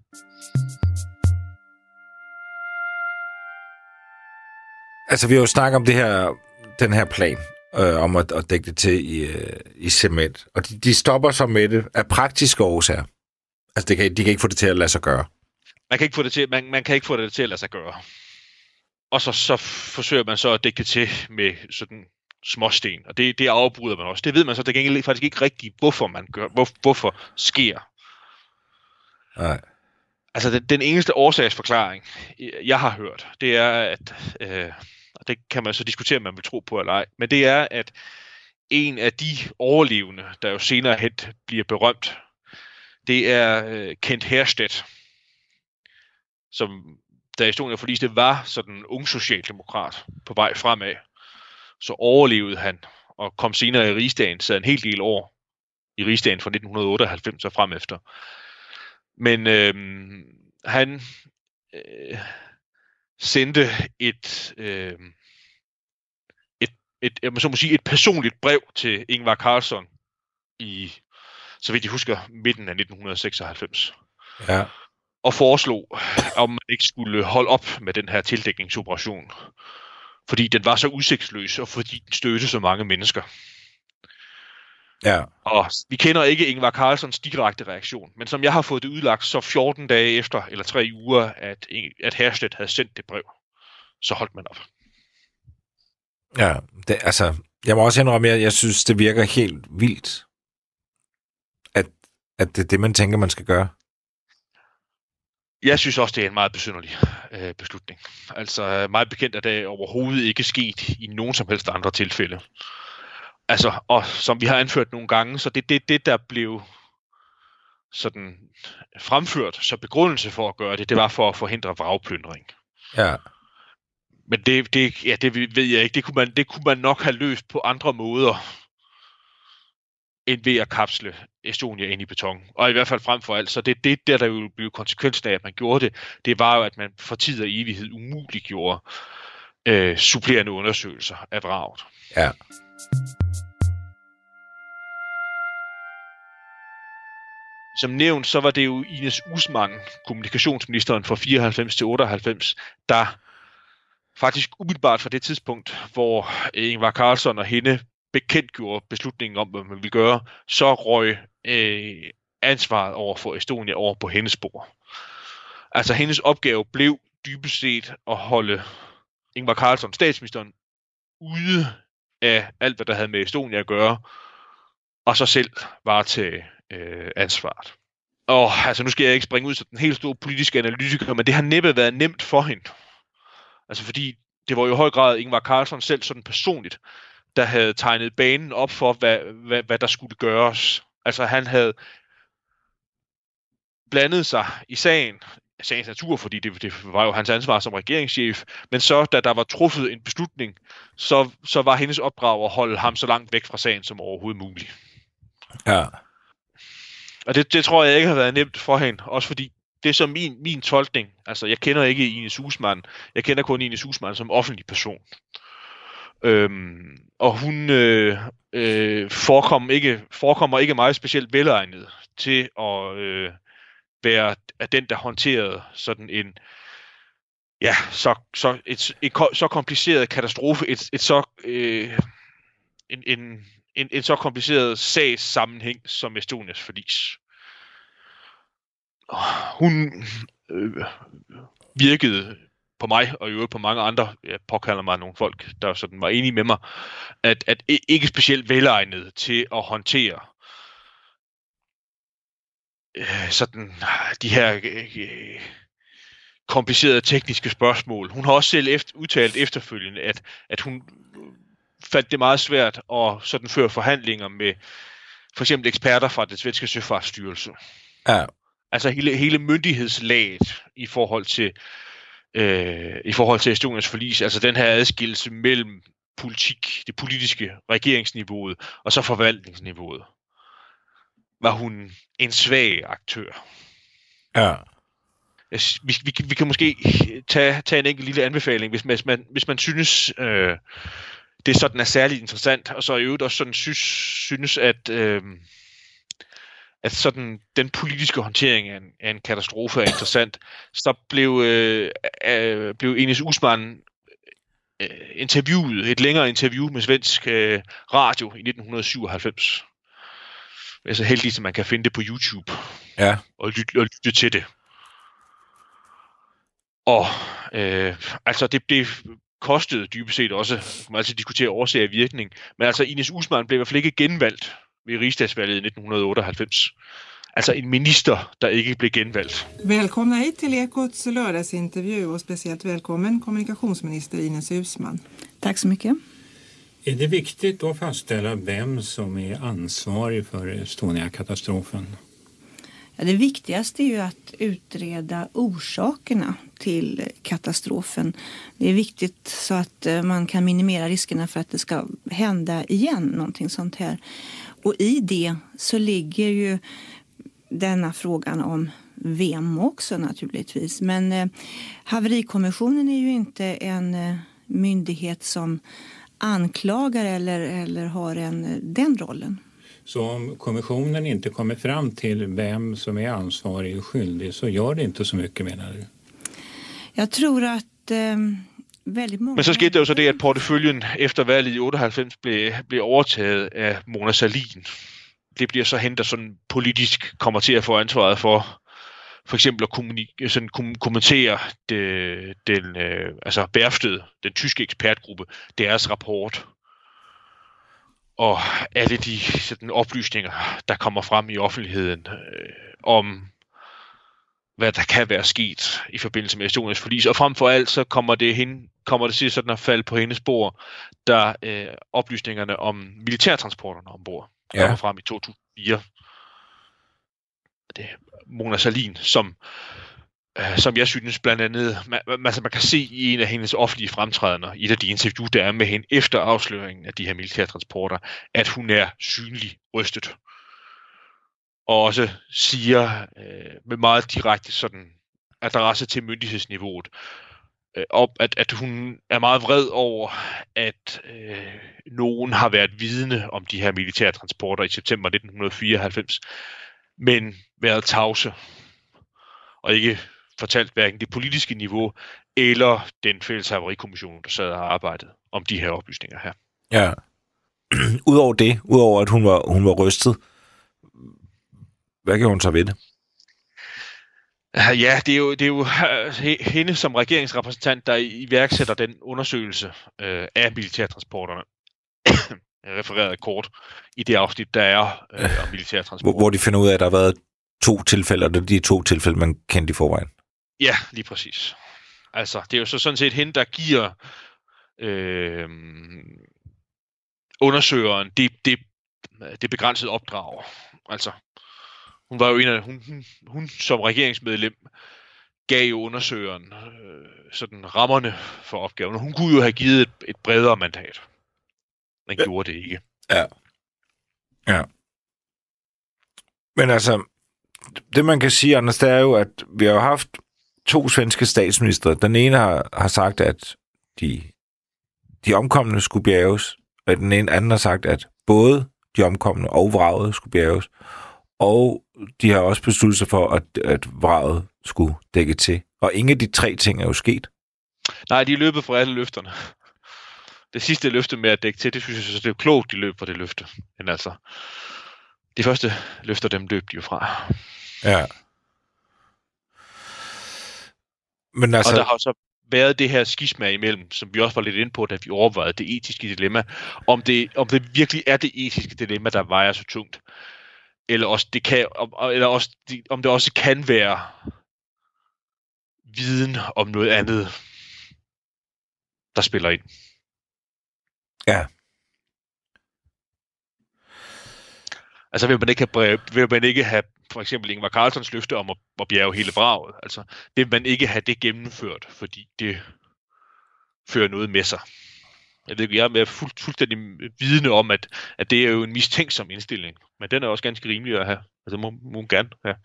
Speaker 2: Altså, vi har jo snakket om det her, den her plan, øh, om at, at dække det til i, øh, i cement. Og de, de stopper så med det af praktiske årsager. Altså, det kan, de kan ikke få det til at lade sig gøre.
Speaker 6: Man kan ikke få det til, man, man kan ikke få det til at lade sig gøre. Og så, så forsøger man så at dække det til med sådan småsten, og det, det afbryder man også. Det ved man så det gengæld faktisk ikke rigtigt, hvorfor man gør, hvor, hvorfor sker.
Speaker 2: Nej.
Speaker 6: Altså, den, den eneste årsagsforklaring, jeg har hørt, det er, at, øh, og det kan man så diskutere, om man vil tro på eller ej, men det er, at en af de overlevende, der jo senere hen bliver berømt, det er øh, Kent Herstedt, som da Estonia forliste var sådan en ung socialdemokrat på vej fremad. Så overlevede han og kom senere i rigsdagen, sad en hel del år i rigsdagen fra 1998 og frem efter. Men øh, han øh, sendte et, øh, et, et, jeg må så må sige, et personligt brev til Ingvar Carlsson i, så vidt jeg husker, midten af 1996.
Speaker 2: Ja.
Speaker 6: Og foreslog, om man ikke skulle holde op med den her tildækningsoperation. Fordi den var så udsigtsløs, og fordi den stødte så mange mennesker.
Speaker 2: Ja.
Speaker 6: Og vi kender ikke Ingvar Carlsons direkte reaktion, men som jeg har fået det udlagt, så 14 dage efter, eller tre uger, at, at Herstedt havde sendt det brev, så holdt man op.
Speaker 2: Ja, det, altså, jeg må også indrømme, at jeg synes, det virker helt vildt, at, at det er det, man tænker, man skal gøre.
Speaker 6: Jeg synes også, det er en meget besynderlig øh, beslutning. Altså, meget bekendt er det overhovedet ikke sket i nogen som helst andre tilfælde. Altså, og som vi har anført nogle gange, så det er det, det, der blev sådan fremført så begrundelse for at gøre det, det var for at forhindre vragplyndring.
Speaker 2: Ja.
Speaker 6: Men det, det, ja, det ved jeg ikke. Det kunne, man, det kunne man nok have løst på andre måder, end ved at kapsle Estonia ind i beton. Og i hvert fald frem for alt, så det det, der, der jo blev konsekvensen af, at man gjorde det, det var jo, at man for tid og evighed umuliggjorde øh, supplerende undersøgelser af vraget.
Speaker 2: Ja.
Speaker 6: Som nævnt, så var det jo Ines Usman, kommunikationsministeren fra 94 til 98, der faktisk umiddelbart fra det tidspunkt, hvor Ingvar Carlsson og hende bekendtgjorde beslutningen om, hvad man ville gøre, så røg øh, ansvaret over for Estonia over på hendes spor. Altså hendes opgave blev dybest set at holde Ingvar Carlsson, statsministeren, ude af alt, hvad der havde med Estonia at gøre, og så selv var til øh, ansvaret. Og altså, nu skal jeg ikke springe ud som den helt store politiske analytiker, men det har næppe været nemt for hende. Altså fordi det var jo i høj grad Ingvar Carlsson selv sådan personligt, der havde tegnet banen op for, hvad, hvad, hvad der skulle gøres. Altså han havde blandet sig i sagen, sagens natur, fordi det, det var jo hans ansvar som regeringschef, men så, da der var truffet en beslutning, så, så var hendes opdrag at holde ham så langt væk fra sagen som overhovedet muligt.
Speaker 2: Ja.
Speaker 6: Og det, det tror jeg ikke har været nemt for hende, også fordi det er så min, min tolkning. Altså, jeg kender ikke Ines Husmann. Jeg kender kun Ines Husmann som offentlig person. Øhm, og hun øh, øh, forekom ikke, forekommer ikke meget specielt velegnet til at øh, være at den, der håndterede sådan en ja, så, så, et, et, så kompliceret katastrofe, et, et så øh, en, en, en, en så kompliceret sagssammenhæng som Estonias forlis. hun øh, virkede på mig, og i øvrigt på mange andre, jeg påkalder mig nogle folk, der sådan var enige med mig, at, at ikke specielt velegnet til at håndtere øh, sådan de her øh, komplicerede tekniske spørgsmål. Hun har også selv efter, udtalt efterfølgende, at, at hun fandt det meget svært at sådan føre forhandlinger med for eksempel eksperter fra det svenske søfartsstyrelse.
Speaker 2: Ja.
Speaker 6: Altså hele, hele myndighedslaget i forhold til øh, i forhold til Estonias forlis, altså den her adskillelse mellem politik, det politiske regeringsniveauet og så forvaltningsniveauet, var hun en svag aktør.
Speaker 2: Ja.
Speaker 6: Vi, vi, vi kan måske tage, tage en enkelt lille anbefaling, hvis man, hvis man, hvis man synes, øh, det sådan er særligt interessant, og så i øvrigt også sådan synes, synes at, øh, at sådan den politiske håndtering af en, af en katastrofe er interessant, så blev, øh, øh, blev Enes Usman øh, interviewet, et længere interview med svensk øh, radio i 1997. Det er så heldigt, at man kan finde det på YouTube
Speaker 2: Ja.
Speaker 6: og lytte, og lytte til det. Og øh, altså det, det kostede dybest set også, kan man altid diskutere årsag og virkning, men altså Ines Usman blev i hvert fald ikke genvalgt ved rigsdagsvalget i 1998. Altså en minister, der ikke blev genvalgt.
Speaker 7: Välkomna hit till Ekots lördagsintervju och speciellt välkommen kommunikationsminister Ines Uusmann.
Speaker 8: Tack så mycket.
Speaker 9: Är det viktigt att fastställa vem som är ansvarig för Estonia-katastrofen?
Speaker 8: Ja, det viktigaste är ju att utreda orsakerna till katastrofen. Det är viktigt så att eh, man kan minimera riskerna för att det ska hända igen, någonting sånt här. Och i det så ligger ju denna frågan om vem också naturligtvis. Men eh, haverikommissionen är ju inte en eh, myndighet som anklagar eller, eller har en, eh, den rollen.
Speaker 9: Så om kommissionen inte kommer fram till vem som är ansvarig och skyldig så gör det inte så mycket menar du?
Speaker 8: Jag tror att eh, valget många...
Speaker 6: Men så skete der jo så det, at porteføljen efter valget i 98 blev, blev overtaget af Mona Salin. Det bliver så hende, der sådan politisk kommer til at få ansvaret for for eksempel at kommunik- sådan kom- kommentere det, den, øh, altså Bærfted, den tyske ekspertgruppe, deres rapport. Og alle de sådan, oplysninger, der kommer frem i offentligheden øh, om, hvad der kan være sket i forbindelse med Estonias forlis. Og frem for alt, så kommer det, hen, kommer det til sådan at falde på hendes bord, der øh, oplysningerne om militærtransporterne ombord
Speaker 2: Ja.
Speaker 6: kommer frem i 2004. Det er Mona Salin, som, øh, som jeg synes blandt andet, man, man, altså man kan se i en af hendes offentlige fremtrædener, i et af de interview, der er med hende efter afsløringen af de her militærtransporter, at hun er synlig rystet. Og også siger øh, med meget direkte sådan adresse til myndighedsniveauet, øh, op, at, at hun er meget vred over, at øh, nogen har været vidne om de her militærtransporter i september 1994, men været tavse og ikke fortalt hverken det politiske niveau eller den fælles haverikommission, der sad og arbejdede om de her oplysninger her.
Speaker 2: Ja. <clears throat> Udover det, udover at hun var, hun var rystet, hvad kan hun så ved det?
Speaker 6: Ja, det er jo, det er jo øh, he- hende som regeringsrepræsentant, der iværksætter den undersøgelse øh, af militærtransporterne. <coughs> Jeg refererede kort i det afsnit, der er øh, om militærtransport.
Speaker 2: Hvor, hvor de finder ud af, at der har været to tilfælde, og det er de to tilfælde, man kendte i forvejen.
Speaker 6: Ja, lige præcis. Altså, det er jo så sådan set hende, der giver øh, undersøgeren det, det, det begrænsede opdrag. Altså, hun var jo en af, hun, hun, hun som regeringsmedlem gav jo undersøgeren øh, sådan rammerne for opgaven. Hun kunne jo have givet et, et bredere mandat. Men ja. gjorde det ikke.
Speaker 2: Ja. Ja. Men altså, det man kan sige, Anders, det er jo, at vi har jo haft to svenske statsministre. Den ene har, har sagt, at de, de omkomne skulle bjerges, og den ene anden har sagt, at både de omkomne og vraget skulle bjerges. Og de har også besluttet sig for, at, at vraget skulle dække til. Og ingen af de tre ting er jo sket.
Speaker 6: Nej, de er løbet fra alle løfterne. Det sidste løfte med at dække til, det synes jeg, så det er klogt, de løb fra det løfte. Men altså, de første løfter, dem løb de jo fra.
Speaker 2: Ja.
Speaker 6: Men altså... Og der har så været det her skisma imellem, som vi også var lidt inde på, da vi overvejede det etiske dilemma, om det, om det virkelig er det etiske dilemma, der vejer så tungt. Eller, også det kan, eller også, om det også kan være viden om noget andet, der spiller ind.
Speaker 2: Ja.
Speaker 6: Altså vil man ikke have, vil man ikke have for eksempel Ingvar Carlsons løfte om at, at bjerge hele vraget. Altså, det vil man ikke have det gennemført, fordi det fører noget med sig. Jeg ved jeg er fuld, fuldstændig vidne om, at, at det er jo en mistænksom indstilling, men den er også ganske rimelig at have. Altså, må, må gerne have.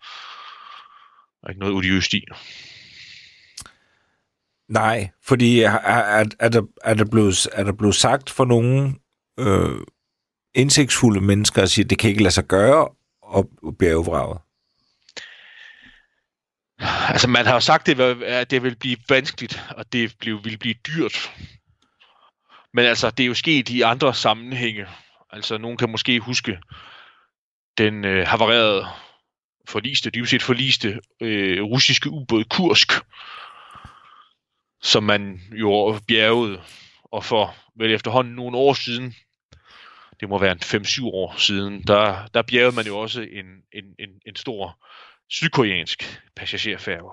Speaker 6: Der er ikke noget odiøst i.
Speaker 2: Nej, fordi er, er, er, der, er, der blevet, er der blevet sagt for nogle øh, indsigtsfulde mennesker at sige, at det kan ikke lade sig gøre at bjerge vraget?
Speaker 6: Altså, man har jo sagt, at det vil blive vanskeligt, og det vil blive dyrt. Men altså, det er jo sket i andre sammenhænge. Altså, nogen kan måske huske den øh, havarerede, forliste, dybest set forliste øh, russiske ubåd Kursk, som man jo bjergede, og for vel efterhånden nogle år siden, det må være en 5-7 år siden, der, der bjergede man jo også en, en, en, en stor sydkoreansk passagerfærge.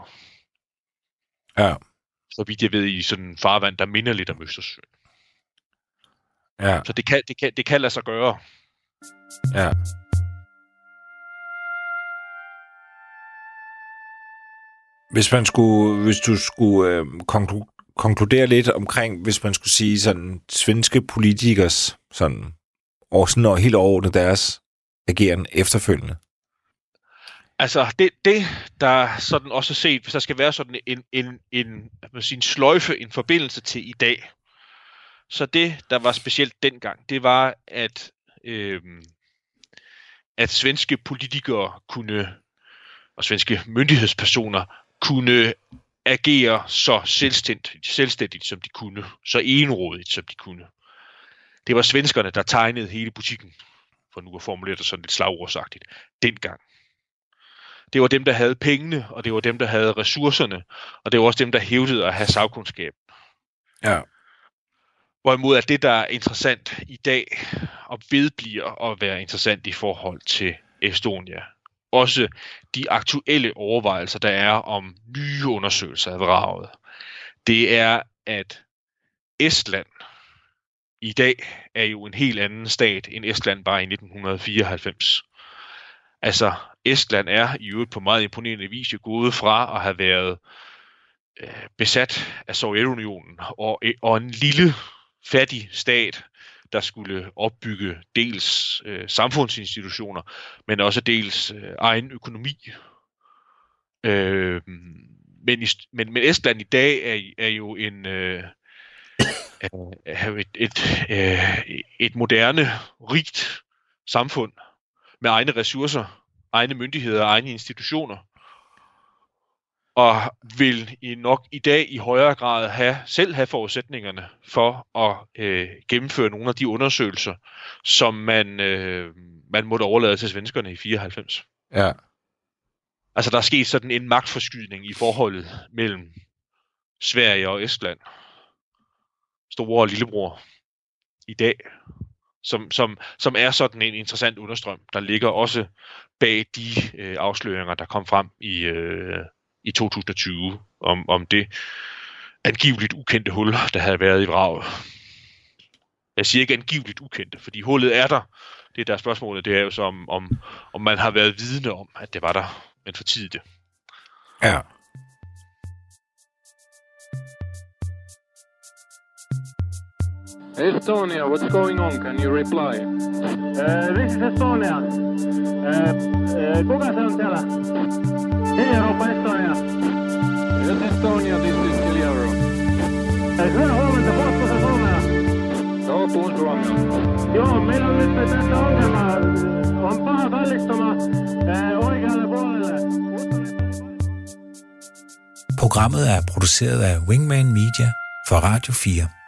Speaker 2: Ja.
Speaker 6: Så vidt jeg ved, i sådan en farvand, der minder lidt om Østersøen.
Speaker 2: Ja.
Speaker 6: Så det kan, det, kan, det kan lade sig gøre.
Speaker 2: Ja. Hvis man skulle, hvis du skulle øh, konklu- konkludere lidt omkring, hvis man skulle sige sådan svenske politikers sådan og sådan og helt overordnet deres ageren efterfølgende?
Speaker 6: Altså, det, det der sådan også set, hvis der skal være sådan en, en, en, en, sige, en sløjfe, en forbindelse til i dag, så det, der var specielt dengang, det var, at, øh, at svenske politikere kunne, og svenske myndighedspersoner kunne agere så selvstændigt, selvstændigt som de kunne, så enrådigt som de kunne. Det var svenskerne, der tegnede hele butikken, for nu at formulere det sådan lidt slagordsagtigt, dengang. Det var dem, der havde pengene, og det var dem, der havde ressourcerne, og det var også dem, der hævdede at have sagkundskab.
Speaker 2: Ja.
Speaker 6: Hvorimod at det, der er interessant i dag, og vedbliver at være interessant i forhold til Estonia, også de aktuelle overvejelser, der er om nye undersøgelser af vraget, det er, at Estland i dag er jo en helt anden stat end Estland var i 1994. Altså, Estland er i øvrigt på meget imponerende vis jo gået fra at have været øh, besat af Sovjetunionen og, og en lille fattig stat, der skulle opbygge dels øh, samfundsinstitutioner, men også dels øh, egen økonomi. Øh, men, men, men Estland i dag er, er jo en, øh, er et, et, øh, et moderne, rigt samfund med egne ressourcer, egne myndigheder, egne institutioner, og vil i nok i dag i højere grad have selv have forudsætningerne for at øh, gennemføre nogle af de undersøgelser, som man, øh, man måtte overlade til svenskerne i 94.
Speaker 2: Ja.
Speaker 6: Altså der er sket sådan en magtforskydning i forholdet mellem Sverige og Estland store lillebror i dag, som, som, som er sådan en interessant understrøm, der ligger også bag de øh, afsløringer, der kom frem i, øh, i 2020 om, om det angiveligt ukendte hul, der havde været i vraget. Jeg siger ikke angiveligt ukendte, fordi hullet er der. Det der er spørgsmålet, det er jo så om, om, om man har været vidne om, at det var der, men for tidligt.
Speaker 2: Ja.
Speaker 4: Estonia, what's going on? Can you reply?
Speaker 3: Uh, this is Estonia. Uh, uh, kuka se on siellä? Europa Estonia.
Speaker 4: Yes, Estonia, this is Kiliaro.
Speaker 3: Hyvää huomenta, puhutko se suomea?
Speaker 4: Joo, puhun suomea.
Speaker 3: Joo, meillä on nyt tässä ongelma. On paha kallistuma uh, oikealle puolelle.
Speaker 1: Programmet er produceret af Wingman Media for Radio 4.